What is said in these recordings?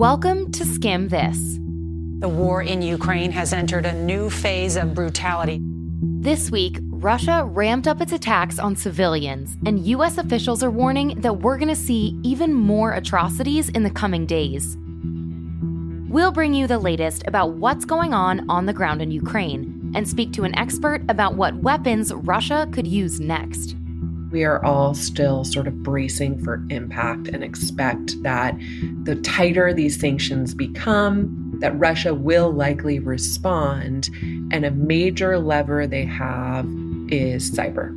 Welcome to Skim This. The war in Ukraine has entered a new phase of brutality. This week, Russia ramped up its attacks on civilians, and U.S. officials are warning that we're going to see even more atrocities in the coming days. We'll bring you the latest about what's going on on the ground in Ukraine and speak to an expert about what weapons Russia could use next we are all still sort of bracing for impact and expect that the tighter these sanctions become, that Russia will likely respond. And a major lever they have is cyber.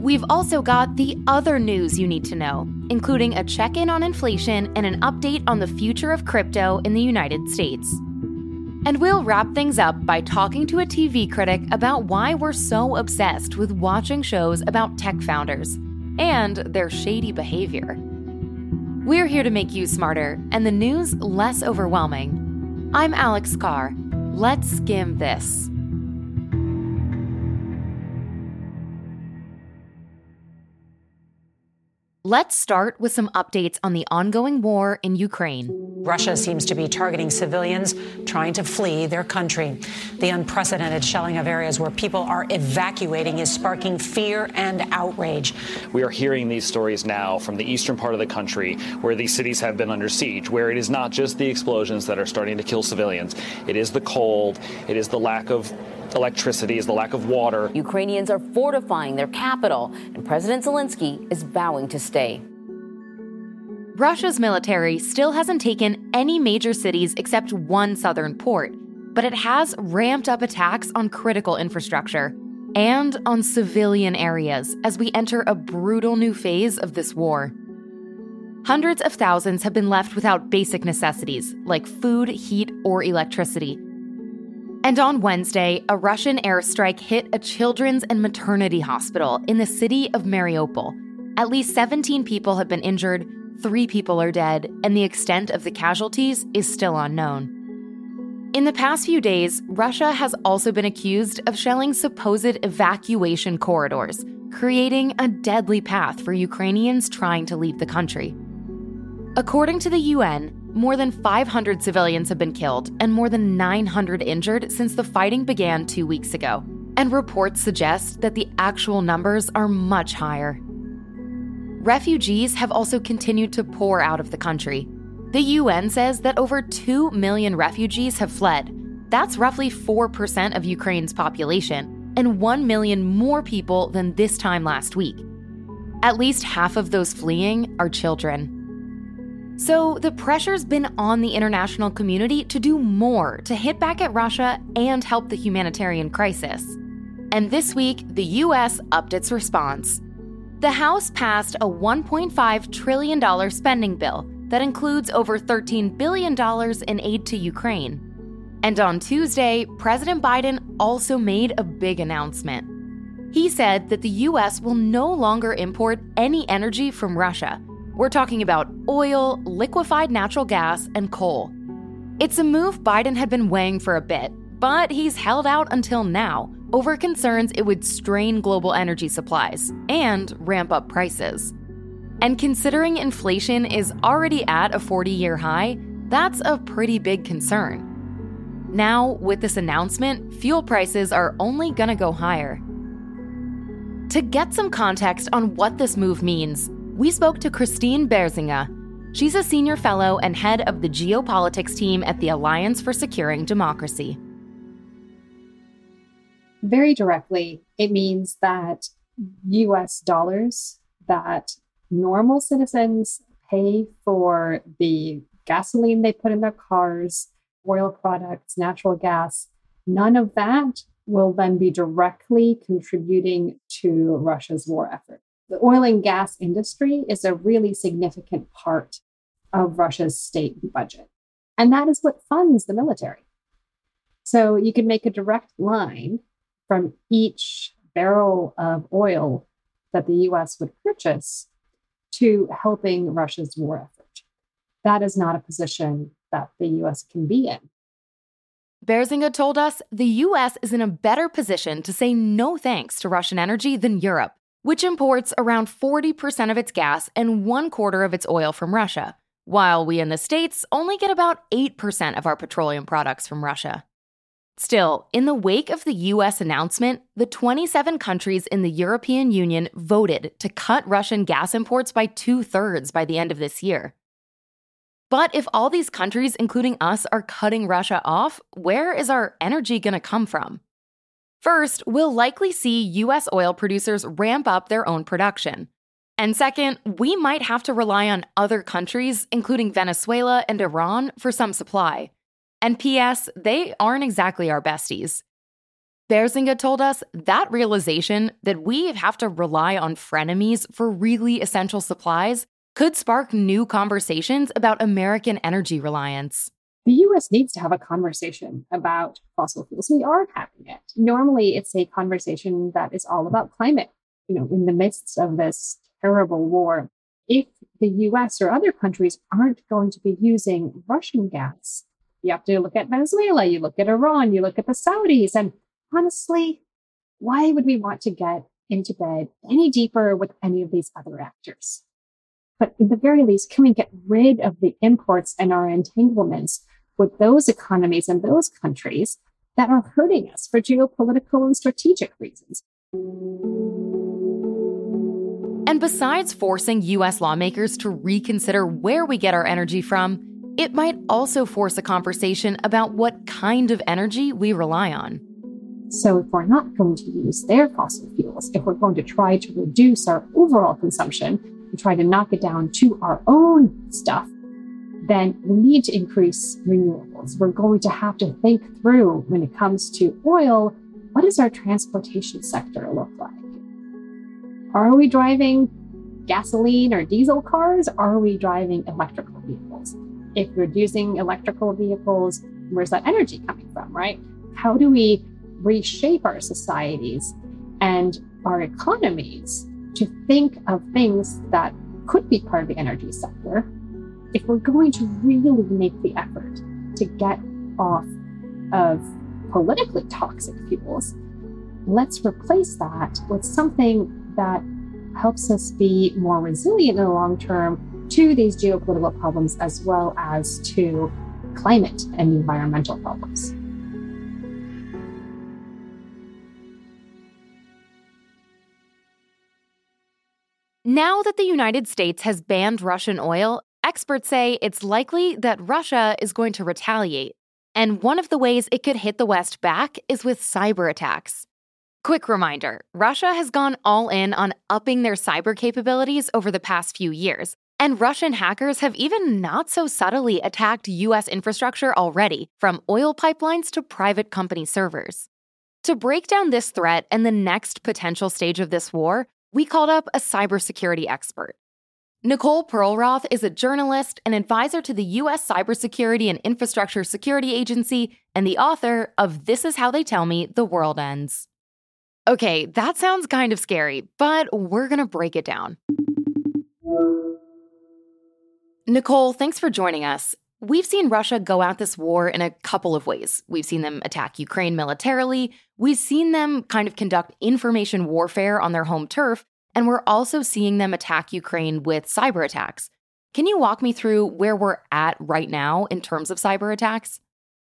We've also got the other news you need to know, including a check in on inflation and an update on the future of crypto in the United States. And we'll wrap things up by talking to a TV critic about why we're so obsessed with watching shows about tech founders and their shady behavior. We're here to make you smarter and the news less overwhelming. I'm Alex Carr. Let's skim this. Let's start with some updates on the ongoing war in Ukraine. Russia seems to be targeting civilians trying to flee their country. The unprecedented shelling of areas where people are evacuating is sparking fear and outrage. We are hearing these stories now from the eastern part of the country where these cities have been under siege, where it is not just the explosions that are starting to kill civilians, it is the cold, it is the lack of electricity, is the lack of water. Ukrainians are fortifying their capital, and President Zelensky is vowing to stay. Russia's military still hasn't taken any major cities except one southern port, but it has ramped up attacks on critical infrastructure and on civilian areas as we enter a brutal new phase of this war. Hundreds of thousands have been left without basic necessities like food, heat, or electricity and on Wednesday, a Russian airstrike hit a children's and maternity hospital in the city of Mariupol. At least 17 people have been injured, three people are dead, and the extent of the casualties is still unknown. In the past few days, Russia has also been accused of shelling supposed evacuation corridors, creating a deadly path for Ukrainians trying to leave the country. According to the UN, more than 500 civilians have been killed and more than 900 injured since the fighting began two weeks ago. And reports suggest that the actual numbers are much higher. Refugees have also continued to pour out of the country. The UN says that over 2 million refugees have fled. That's roughly 4% of Ukraine's population, and 1 million more people than this time last week. At least half of those fleeing are children. So the pressure's been on the international community to do more to hit back at Russia and help the humanitarian crisis. And this week, the US upped its response. The House passed a $1.5 trillion spending bill that includes over $13 billion in aid to Ukraine. And on Tuesday, President Biden also made a big announcement. He said that the US will no longer import any energy from Russia we're talking about oil, liquefied natural gas, and coal. It's a move Biden had been weighing for a bit, but he's held out until now over concerns it would strain global energy supplies and ramp up prices. And considering inflation is already at a 40 year high, that's a pretty big concern. Now, with this announcement, fuel prices are only gonna go higher. To get some context on what this move means, we spoke to Kristine Berzina. She's a senior fellow and head of the geopolitics team at the Alliance for Securing Democracy. Very directly, it means that US dollars that normal citizens pay for the gasoline they put in their cars, oil products, natural gas, none of that will then be directly contributing to Russia's war effort the oil and gas industry is a really significant part of Russia's state budget. And that is what funds the military. So you can make a direct line from each barrel of oil that the US would purchase to helping Russia's war effort. That is not a position that the US can be in. Berzina told us the US is in a better position to say no thanks to Russian energy than Europe which imports around 40% of its gas and one quarter of its oil from Russia, while we in the States only get about 8% of our petroleum products from Russia. Still, in the wake of the US announcement, the 27 countries in the European Union voted to cut Russian gas imports by two thirds by the end of this year. But if all these countries, including us, are cutting Russia off, where is our energy going to come from? First, we'll likely see US oil producers ramp up their own production. And second, we might have to rely on other countries, including Venezuela and Iran, for some supply. And P.S., they aren't exactly our besties. Berzina told us that realization that we have to rely on frenemies for really essential supplies could spark new conversations about American energy reliance. The US needs to have a conversation about fossil fuels. We are having it. Normally, it's a conversation that is all about climate. You know, in the midst of this terrible war, if the US or other countries aren't going to be using Russian gas, you have to look at Venezuela, you look at Iran, you look at the Saudis. And honestly, why would we want to get into bed any deeper with any of these other actors? But in the very least, can we get rid of the imports and our entanglements with those economies and those countries that are hurting us for geopolitical and strategic reasons? And besides forcing US lawmakers to reconsider where we get our energy from, it might also force a conversation about what kind of energy we rely on. So, if we're not going to use their fossil fuels, if we're going to try to reduce our overall consumption and try to knock it down to our own stuff, then we need to increase renewables. We're going to have to think through when it comes to oil what does our transportation sector look like? Are we driving gasoline or diesel cars? Are we driving electrical vehicles? if you're using electrical vehicles, where's that energy coming from, right? How do we reshape our societies and our economies to think of things that could be part of the energy sector if we're going to really make the effort to get off of politically toxic fuels, let's replace that with something that helps us be more resilient in the long term to these geopolitical problems as well as to climate and environmental problems. Now that the United States has banned Russian oil, experts say it's likely that Russia is going to retaliate. And one of the ways it could hit the West back is with cyber attacks. Quick reminder Russia has gone all in on upping their cyber capabilities over the past few years, and Russian hackers have even not so subtly attacked US infrastructure already, from oil pipelines to private company servers. To break down this threat and the next potential stage of this war, we called up a cybersecurity expert. Nicole Perlroth is a journalist and advisor to the U.S. Cybersecurity and Infrastructure Security Agency and the author of This Is How They Tell Me the World Ends. Okay, that sounds kind of scary, but we're going to break it down. Nicole, thanks for joining us. We've seen Russia go at this war in a couple of ways. We've seen them attack Ukraine militarily, we've seen them kind of conduct information warfare on their home turf, and we're also seeing them attack Ukraine with cyber attacks. Can you walk me through where we're at right now in terms of cyber attacks?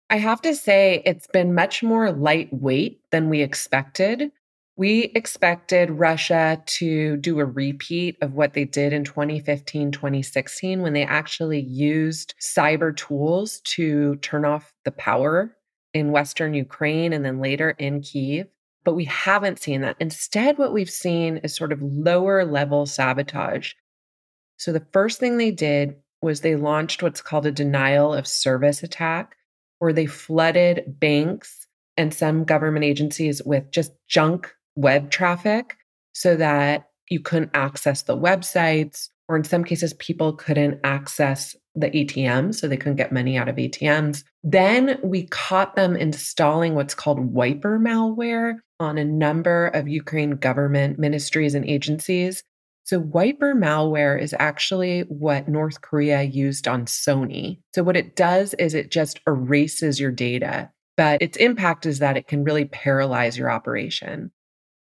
I have to say, it's been much more lightweight than we expected. We expected Russia to do a repeat of what they did in 2015, 2016, when they actually used cyber tools to turn off the power in Western Ukraine and then later in Kiev. But we haven't seen that. Instead, what we've seen is sort of lower level sabotage. So the first thing they did was they launched what's called a denial of service attack, where they flooded banks and some government agencies with just junk web traffic so that you couldn't access the websites, or in some cases, people couldn't access the ATMs, so they couldn't get money out of ATMs. Then we caught them installing what's called wiper malware on a number of Ukraine government ministries and agencies. So, wiper malware is actually what North Korea used on Sony. So, what it does is it just erases your data, but its impact is that it can really paralyze your operation.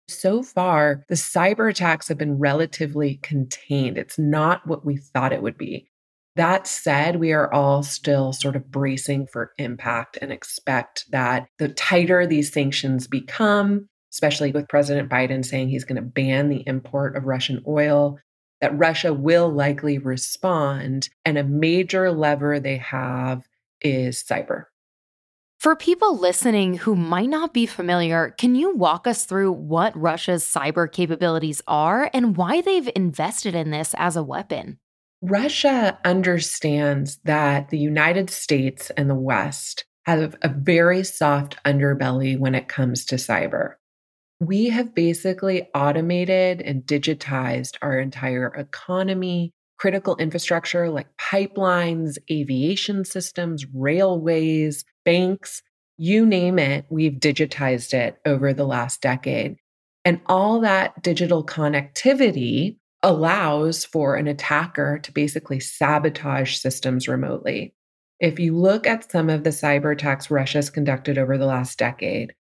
So far, the cyber attacks have been relatively contained. It's not what we thought it would be. That said, we are all still sort of bracing for impact and expect that the tighter these sanctions become, especially with President Biden saying he's going to ban the import of Russian oil, that Russia will likely respond. And a major lever they have is cyber. For people listening who might not be familiar, can you walk us through what Russia's cyber capabilities are and why they've invested in this as a weapon? Russia understands that the United States and the West have a very soft underbelly when it comes to cyber. We have basically automated and digitized our entire economy, critical infrastructure like pipelines, aviation systems, railways, banks, you name it, we've digitized it over the last decade. And all that digital connectivity allows for an attacker to basically sabotage systems remotely. If you look at some of the cyber attacks Russia's conducted over the last decade,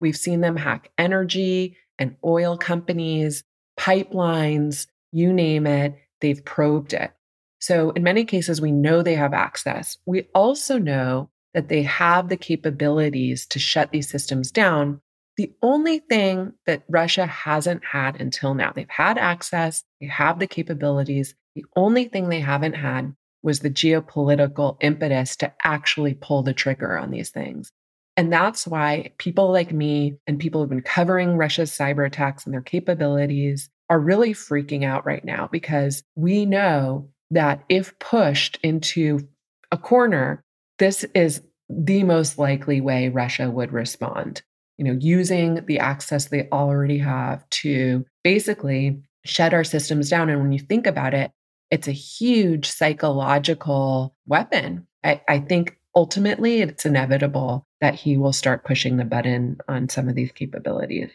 we've seen them hack energy and oil companies, pipelines, you name it, they've probed it. So, in many cases, we know they have access. We also know that they have the capabilities to shut these systems down the only thing that Russia hasn't had until now, they've had access, they have the capabilities. The only thing they haven't had was the geopolitical impetus to actually pull the trigger on these things. And that's why people like me and people who've been covering Russia's cyber attacks and their capabilities are really freaking out right now because we know that if pushed into a corner, this is the most likely way Russia would respond you know, using the access they already have to basically shut our systems down. And when you think about it, it's a huge psychological weapon. I, I think ultimately it's inevitable that he will start pushing the button on some of these capabilities.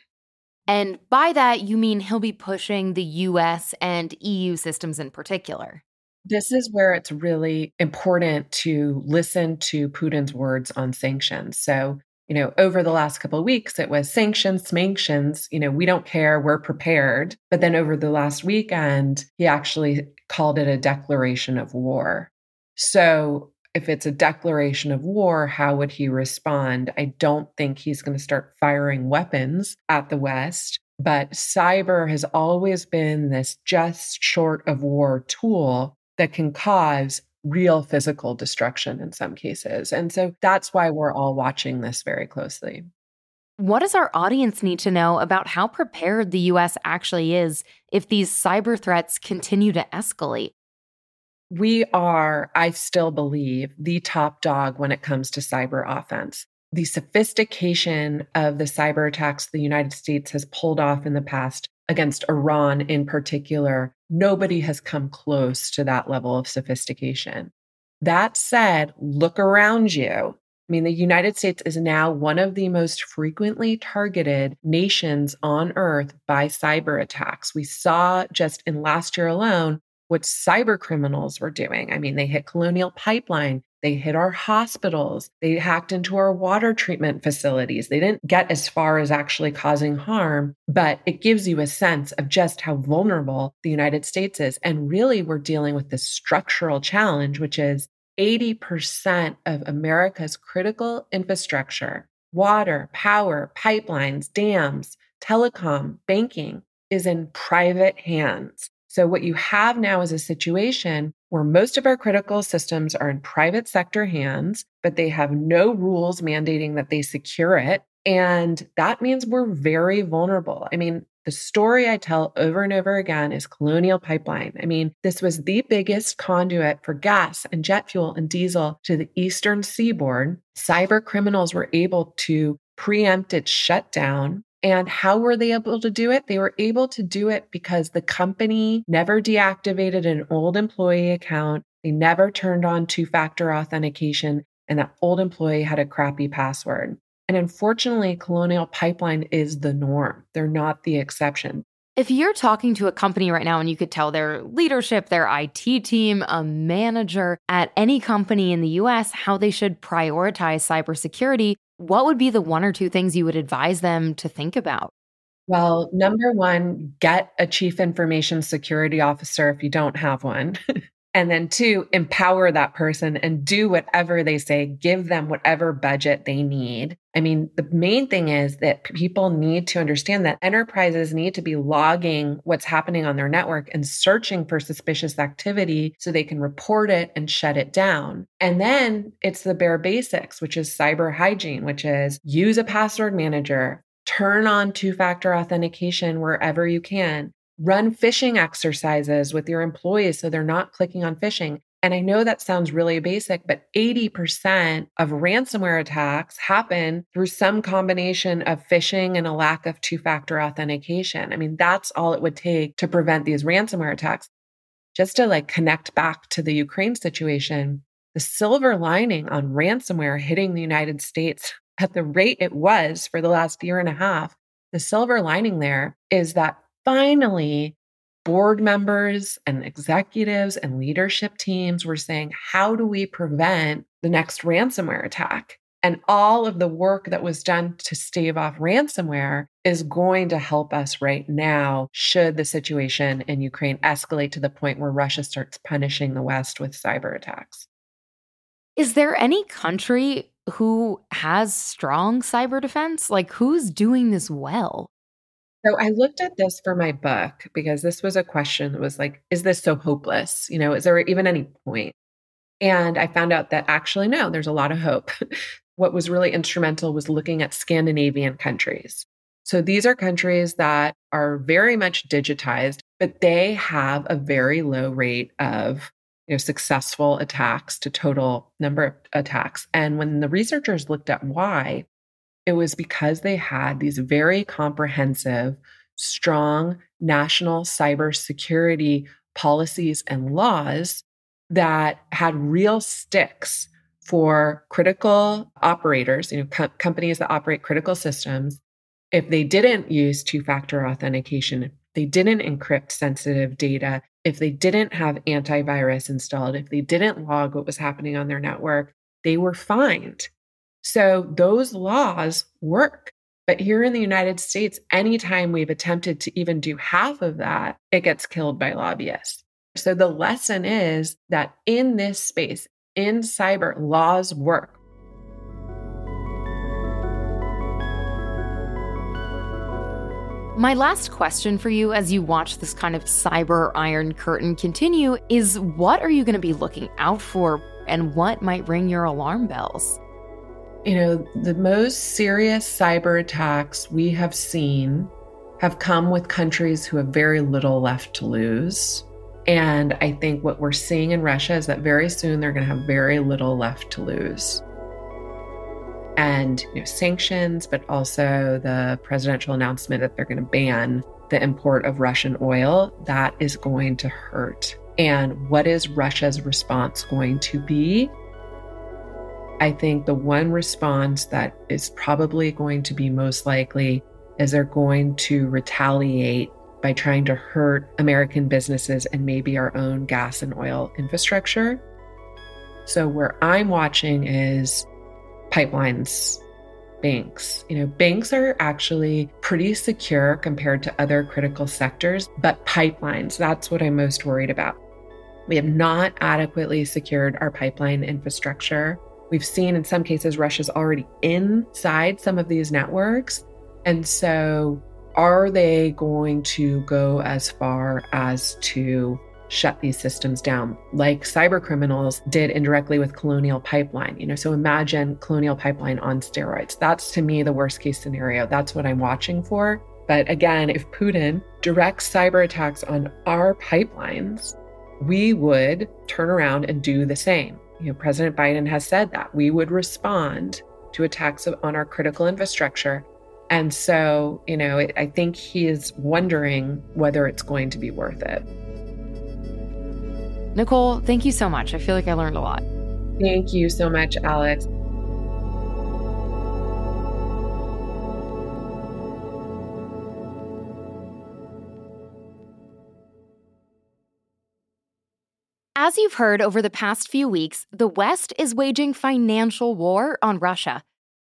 And by that, you mean he'll be pushing the US and EU systems in particular. This is where it's really important to listen to Putin's words on sanctions. So, you know, over the last couple of weeks, it was sanctions, sanctions, you know, we don't care, we're prepared. But then over the last weekend, he actually called it a declaration of war. So if it's a declaration of war, how would he respond? I don't think he's going to start firing weapons at the West. But cyber has always been this just short of war tool that can cause real physical destruction in some cases. And so that's why we're all watching this very closely. What does our audience need to know about how prepared the US actually is if these cyber threats continue to escalate? We are, I still believe, the top dog when it comes to cyber offense. The sophistication of the cyber attacks the United States has pulled off in the past against Iran in particular, nobody has come close to that level of sophistication. That said, look around you. I mean, the United States is now one of the most frequently targeted nations on earth by cyber attacks. We saw just in last year alone what cyber criminals were doing. I mean, they hit Colonial Pipeline, they hit our hospitals. They hacked into our water treatment facilities. They didn't get as far as actually causing harm, but it gives you a sense of just how vulnerable the United States is. And really, we're dealing with this structural challenge, which is 80% of America's critical infrastructure water, power, pipelines, dams, telecom, banking is in private hands. So, what you have now is a situation where most of our critical systems are in private sector hands, but they have no rules mandating that they secure it. And that means we're very vulnerable. I mean, the story I tell over and over again is Colonial Pipeline. I mean, this was the biggest conduit for gas and jet fuel and diesel to the eastern seaboard. Cyber criminals were able to preempt its shutdown and how were they able to do it? They were able to do it because the company never deactivated an old employee account. They never turned on two factor authentication, and that old employee had a crappy password. And unfortunately, Colonial Pipeline is the norm. They're not the exception. If you're talking to a company right now and you could tell their leadership, their IT team, a manager at any company in the US how they should prioritize cybersecurity, what would be the one or two things you would advise them to think about? Well, number one, get a chief information security officer if you don't have one. And then two, empower that person and do whatever they say, give them whatever budget they need. I mean, the main thing is that people need to understand that enterprises need to be logging what's happening on their network and searching for suspicious activity so they can report it and shut it down. And then it's the bare basics, which is cyber hygiene, which is use a password manager, turn on two factor authentication wherever you can, Run phishing exercises with your employees so they're not clicking on phishing. And I know that sounds really basic, but 80% of ransomware attacks happen through some combination of phishing and a lack of two factor authentication. I mean, that's all it would take to prevent these ransomware attacks. Just to like connect back to the Ukraine situation, the silver lining on ransomware hitting the United States at the rate it was for the last year and a half, the silver lining there is that finally, board members and executives and leadership teams were saying, how do we prevent the next ransomware attack? And all of the work that was done to stave off ransomware is going to help us right now, should the situation in Ukraine escalate to the point where Russia starts punishing the West with cyber attacks. Is there any country who has strong cyber defense? Like, who's doing this well? So I looked at this for my book because this was a question that was like, is this so hopeless? You know, is there even any point? And I found out that actually, no, there's a lot of hope. what was really instrumental was looking at Scandinavian countries. So these are countries that are very much digitized, but they have a very low rate of you know, successful attacks to total number of attacks. And when the researchers looked at why, it was because they had these very comprehensive, strong national cybersecurity policies and laws that had real sticks for critical operators, you know, co- companies that operate critical systems. If they didn't use two factor authentication, if they didn't encrypt sensitive data, if they didn't have antivirus installed, if they didn't log what was happening on their network, they were fined. So those laws work. But here in the United States, anytime we've attempted to even do half of that, it gets killed by lobbyists. So the lesson is that in this space, in cyber, laws work. My last question for you as you watch this kind of cyber iron curtain continue is what are you going to be looking out for and what might ring your alarm bells? You know, the most serious cyber attacks we have seen have come with countries who have very little left to lose. And I think what we're seeing in Russia is that very soon they're going to have very little left to lose. And you know, sanctions, but also the presidential announcement that they're going to ban the import of Russian oil, that is going to hurt. And what is Russia's response going to be? I think the one response that is probably going to be most likely is they're going to retaliate by trying to hurt American businesses and maybe our own gas and oil infrastructure. So, where I'm watching is pipelines, banks. You know, banks are actually pretty secure compared to other critical sectors, but pipelines, that's what I'm most worried about. We have not adequately secured our pipeline infrastructure. We've seen in some cases Russia's already inside some of these networks. And so, are they going to go as far as to shut these systems down, like cyber criminals did indirectly with Colonial Pipeline? You know, so imagine Colonial Pipeline on steroids. That's to me the worst case scenario. That's what I'm watching for. But again, if Putin directs cyber attacks on our pipelines, we would turn around and do the same. You know, President Biden has said that we would respond to attacks on our critical infrastructure. And so, you know, I think he is wondering whether it's going to be worth it. Nicole, thank you so much. I feel like I learned a lot. Thank you so much, Alex. As you've heard over the past few weeks, the West is waging financial war on Russia.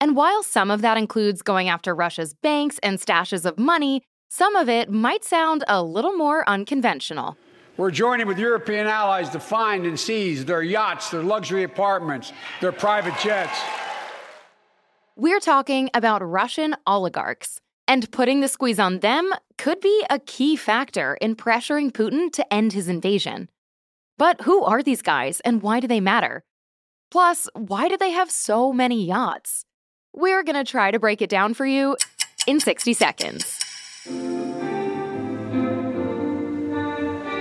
And while some of that includes going after Russia's banks and stashes of money, some of it might sound a little more unconventional. We're joining with European allies to find and seize their yachts, their luxury apartments, their private jets. We're talking about Russian oligarchs, and putting the squeeze on them could be a key factor in pressuring Putin to end his invasion. But who are these guys and why do they matter? Plus, why do they have so many yachts? We're gonna try to break it down for you in 60 seconds.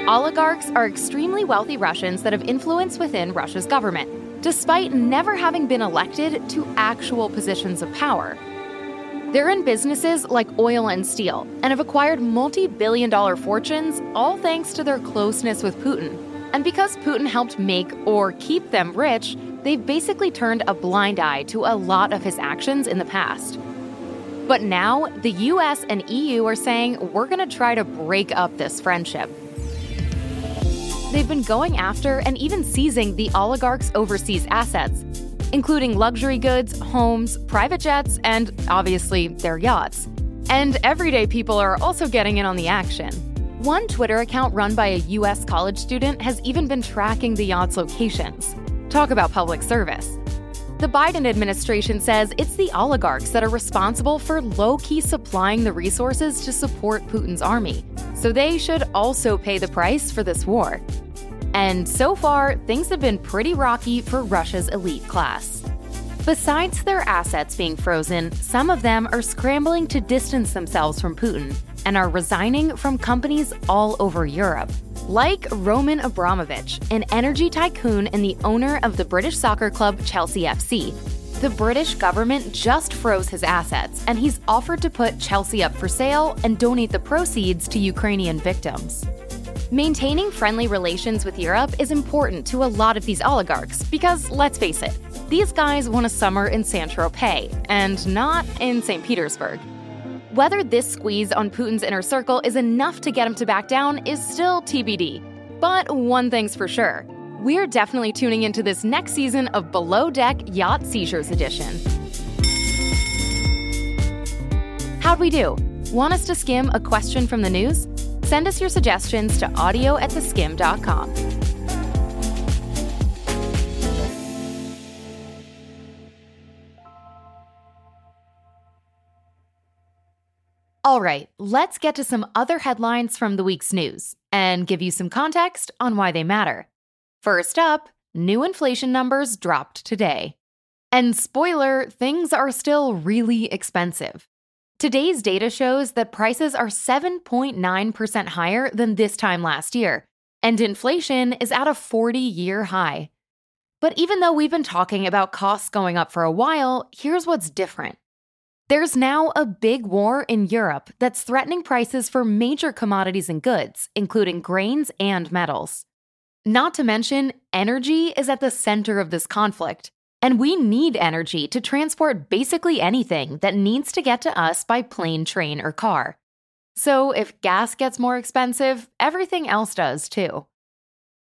Oligarchs are extremely wealthy Russians that have influence within Russia's government, despite never having been elected to actual positions of power. They're in businesses like oil and steel and have acquired multi billion dollar fortunes, all thanks to their closeness with Putin. And because Putin helped make or keep them rich, they've basically turned a blind eye to a lot of his actions in the past. But now, the US and EU are saying we're going to try to break up this friendship they've been going after and even seizing the oligarchs' overseas assets, including luxury goods, homes, private jets, and obviously their yachts. And everyday people are also getting in on the action. One Twitter account run by a US college student has even been tracking the yacht's locations. Talk about public service. The Biden administration says it's the oligarchs that are responsible for low key supplying the resources to support Putin's army, so they should also pay the price for this war. And so far, things have been pretty rocky for Russia's elite class. Besides their assets being frozen, some of them are scrambling to distance themselves from Putin and are resigning from companies all over Europe. Like Roman Abramovich, an energy tycoon and the owner of the British soccer club Chelsea FC. The British government just froze his assets, and he's offered to put Chelsea up for sale and donate the proceeds to Ukrainian victims. Maintaining friendly relations with Europe is important to a lot of these oligarchs because, let's face it, these guys want a summer in Saint Tropez and not in St. Petersburg. Whether this squeeze on Putin's inner circle is enough to get him to back down is still TBD. But one thing's for sure we're definitely tuning into this next season of Below Deck Yacht Seizures Edition. How'd we do? Want us to skim a question from the news? Send us your suggestions to audio at theskim.com. All right, let's get to some other headlines from the week's news and give you some context on why they matter. First up, new inflation numbers dropped today. And spoiler, things are still really expensive. Today's data shows that prices are 7.9% higher than this time last year, and inflation is at a 40 year high. But even though we've been talking about costs going up for a while, here's what's different. There's now a big war in Europe that's threatening prices for major commodities and goods, including grains and metals. Not to mention, energy is at the center of this conflict, and we need energy to transport basically anything that needs to get to us by plane, train, or car. So if gas gets more expensive, everything else does too.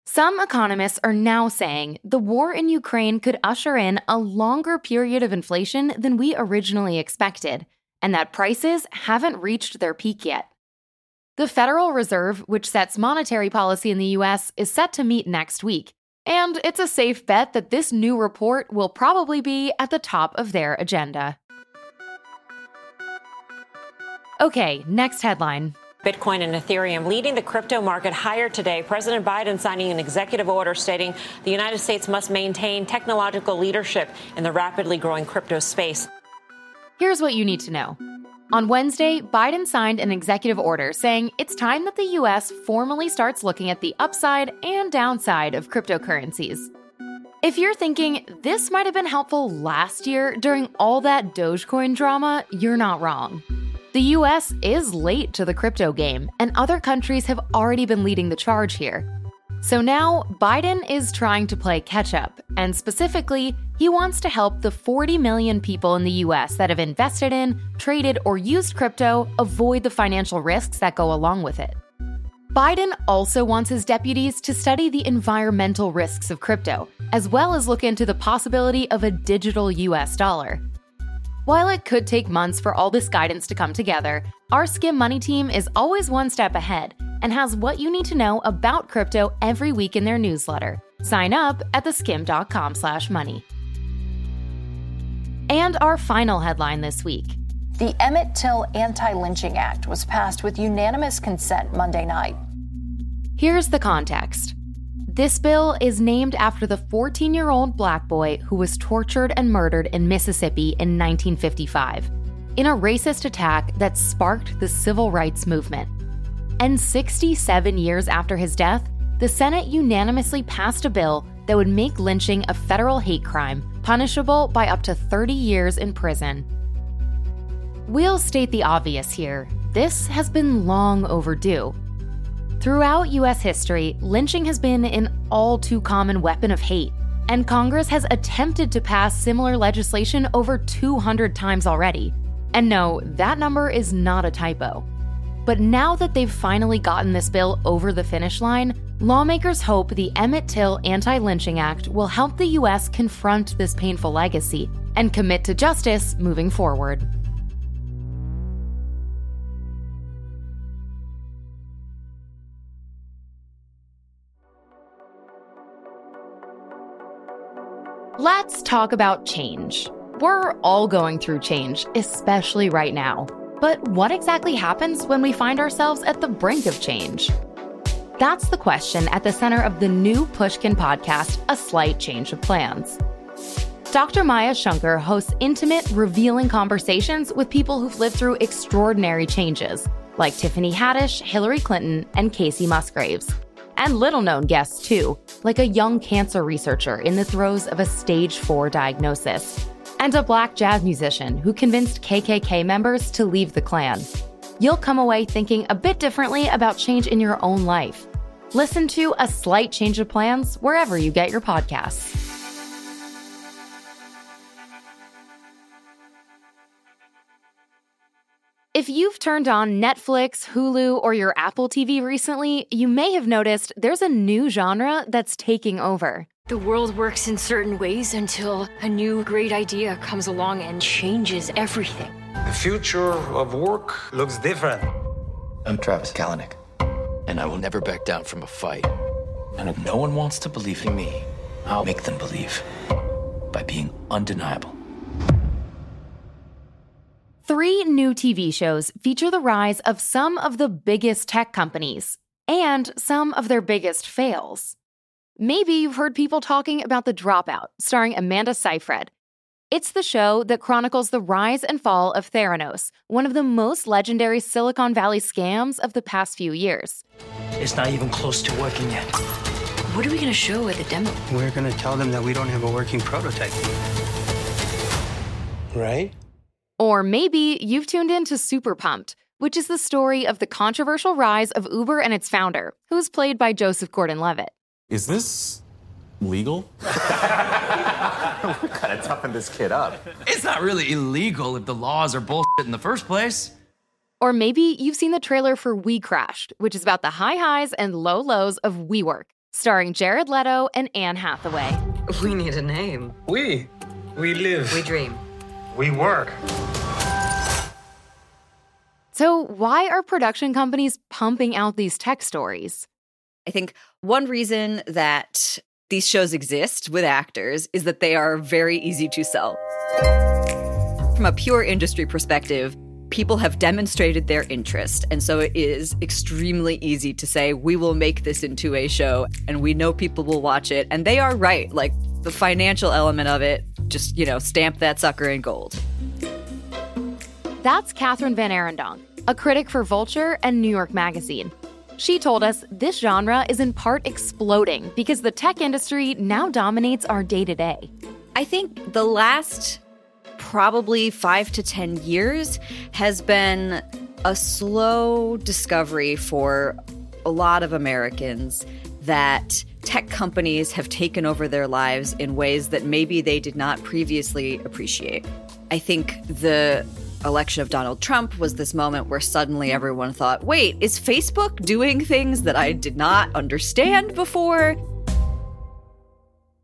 Some economists are now saying the war in Ukraine could usher in a longer period of inflation than we originally expected, and that prices haven't reached their peak yet. The Federal Reserve, which sets monetary policy in the US, is set to meet next week, and it's a safe bet that this new report will probably be at the top of their agenda. Okay, next headline. Bitcoin and Ethereum leading the crypto market higher today. President Biden signing an executive order stating the United States must maintain technological leadership in the rapidly growing crypto space. Here's what you need to know. On Wednesday, Biden signed an executive order saying it's time that the US formally starts looking at the upside and downside of cryptocurrencies. If you're thinking this might have been helpful last year during all that Dogecoin drama, you're not wrong. The US is late to the crypto game, and other countries have already been leading the charge here. So now, Biden is trying to play catch up, and specifically, he wants to help the 40 million people in the US that have invested in, traded, or used crypto avoid the financial risks that go along with it. Biden also wants his deputies to study the environmental risks of crypto, as well as look into the possibility of a digital US dollar. While it could take months for all this guidance to come together, our Skim Money team is always one step ahead and has what you need to know about crypto every week in their newsletter. Sign up at theskim.com/money. And our final headline this week. The Emmett Till Anti-Lynching Act was passed with unanimous consent Monday night. Here's the context. This bill is named after the 14 year old black boy who was tortured and murdered in Mississippi in 1955 in a racist attack that sparked the civil rights movement. And 67 years after his death, the Senate unanimously passed a bill that would make lynching a federal hate crime, punishable by up to 30 years in prison. We'll state the obvious here this has been long overdue. Throughout US history, lynching has been an all too common weapon of hate, and Congress has attempted to pass similar legislation over 200 times already. And no, that number is not a typo. But now that they've finally gotten this bill over the finish line, lawmakers hope the Emmett Till Anti Lynching Act will help the US confront this painful legacy and commit to justice moving forward. Let's talk about change. We're all going through change, especially right now. But what exactly happens when we find ourselves at the brink of change? That's the question at the center of the new Pushkin podcast, A Slight Change of Plans. Dr. Maya Shankar hosts intimate, revealing conversations with people who've lived through extraordinary changes, like Tiffany Haddish, Hillary Clinton, and Kacey Musgraves and little known guests too, like a young cancer researcher in the throes of a stage 4 diagnosis, and a black jazz musician who convinced KKK members to leave the Klan. You'll come away thinking a bit differently about change in your own life. Listen to A Slight Change of Plans wherever you get your podcasts. If you've turned on Netflix, Hulu, or your Apple TV recently, you may have noticed there's a new genre that's taking over. The world works in certain ways until a new great idea comes along and changes everything. The future of work looks different. I'm Travis Kalanick, and I will never back down from a fight. And if no one wants to believe in me, I'll make them believe by being undeniable. Three new TV shows feature the rise of some of the biggest tech companies and some of their biggest fails. Maybe you've heard people talking about The Dropout, starring Amanda Seyfried. It's the show that chronicles the rise and fall of Theranos, one of the most legendary Silicon Valley scams of the past few years. It's not even close to working yet. What are we going to show at the demo? We're going to tell them that we don't have a working prototype. Right? Or maybe you've tuned in to Super Pumped, which is the story of the controversial rise of Uber and its founder, who's played by Joseph Gordon Levitt. Is this legal? we gotta toughen this kid up. It's not really illegal if the laws are bullshit in the first place. Or maybe you've seen the trailer for We Crashed, which is about the high highs and low lows of WeWork, starring Jared Leto and Anne Hathaway. We need a name. We. We live. We dream. We work. So, why are production companies pumping out these tech stories? I think one reason that these shows exist with actors is that they are very easy to sell. From a pure industry perspective, people have demonstrated their interest. And so it is extremely easy to say, we will make this into a show and we know people will watch it. And they are right. Like the financial element of it, just, you know, stamp that sucker in gold. That's Kathryn Van VanArendonk, a critic for Vulture and New York Magazine. She told us this genre is in part exploding because the tech industry now dominates our day to day. I think the last probably five to 10 years has been a slow discovery for a lot of Americans that tech companies have taken over their lives in ways that maybe they did not previously appreciate. I think the election of Donald Trump was this moment where suddenly everyone thought, wait, is Facebook doing things that I did not understand before?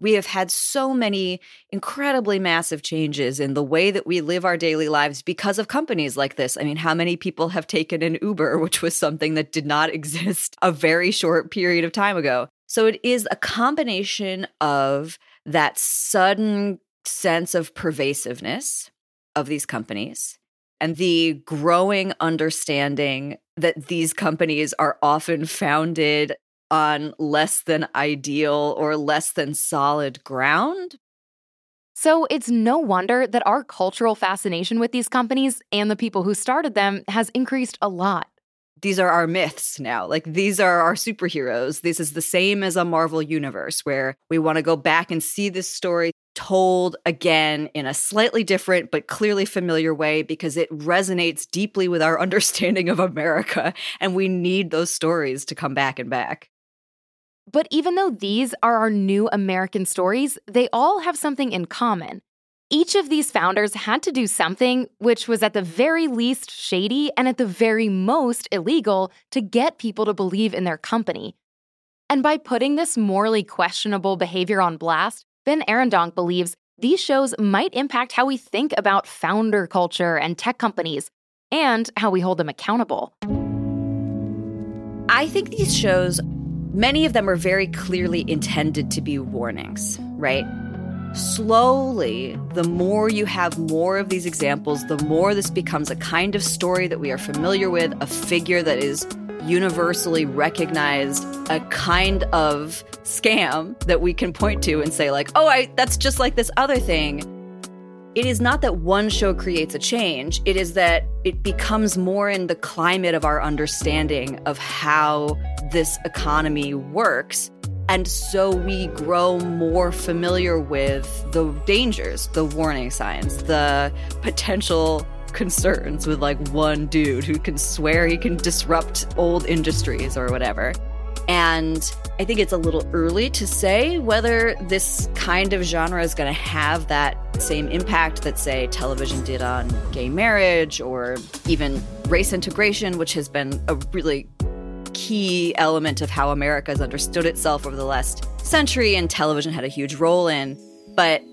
We have had so many incredibly massive changes in the way that we live our daily lives because of companies like this. I mean, how many people have taken an Uber, which was something that did not exist a very short period of time ago? So it is a combination of that sudden sense of pervasiveness of these companies and the growing understanding that these companies are often founded on less than ideal or less than solid ground. So it's no wonder that our cultural fascination with these companies and the people who started them has increased a lot. These are our myths now. Like, these are our superheroes. This is the same as a Marvel universe where we want to go back and see this story told again in a slightly different but clearly familiar way because it resonates deeply with our understanding of America. And we need those stories to come back and back. But even though these are our new American stories, they all have something in common. Each of these founders had to do something which was at the very least shady and at the very most illegal to get people to believe in their company. And by putting this morally questionable behavior on blast, Ben Arendonk believes these shows might impact how we think about founder culture and tech companies and how we hold them accountable. I think these shows Many of them are very clearly intended to be warnings, right? Slowly, the more you have more of these examples, the more this becomes a kind of story that we are familiar with, a figure that is universally recognized, a kind of scam that we can point to and say like, "Oh, I that's just like this other thing." It is not that one show creates a change, it is that it becomes more in the climate of our understanding of how this economy works. And so we grow more familiar with the dangers, the warning signs, the potential concerns with like one dude who can swear he can disrupt old industries or whatever. And I think it's a little early to say whether this kind of genre is going to have that same impact that, say, television did on gay marriage or even race integration, which has been a really key element of how America has understood itself over the last century, and television had a huge role in. But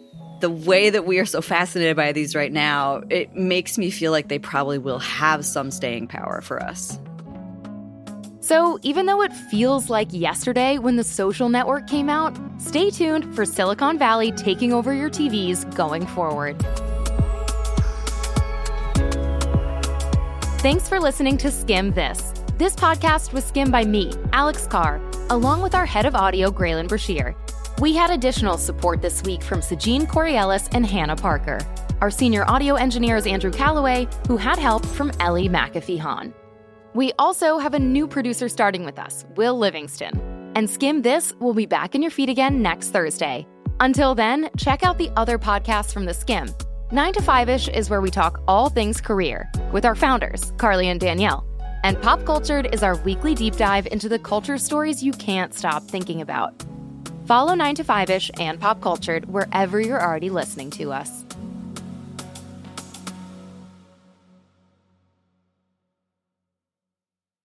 the way that we are so fascinated by these right now, it makes me feel like they probably will have some staying power for us. So, even though it feels like yesterday when the social network came out, stay tuned for Silicon Valley taking over your TVs going forward. Thanks for listening to Skimm This. This podcast was skimmed by me, Alex Carr, along with our head of audio, Graelyn Brashear. We had additional support this week from Sajine Corielis and Hannah Parker. Our senior audio engineer is Andrew Calloway, who had help from Ellie McAfee Hahn. We also have a new producer starting with us, Will Livingston. And Skimm This will be back in your feed again next Thursday. Until then, check out the other podcasts from The Skimm. 9 to 5 ish is where we talk all things career with our founders, Carly and Danielle. And Pop Cultured is our weekly deep dive into the culture stories you can't stop thinking about. Follow 9 to 5 ish and Pop Cultured wherever you're already listening to us.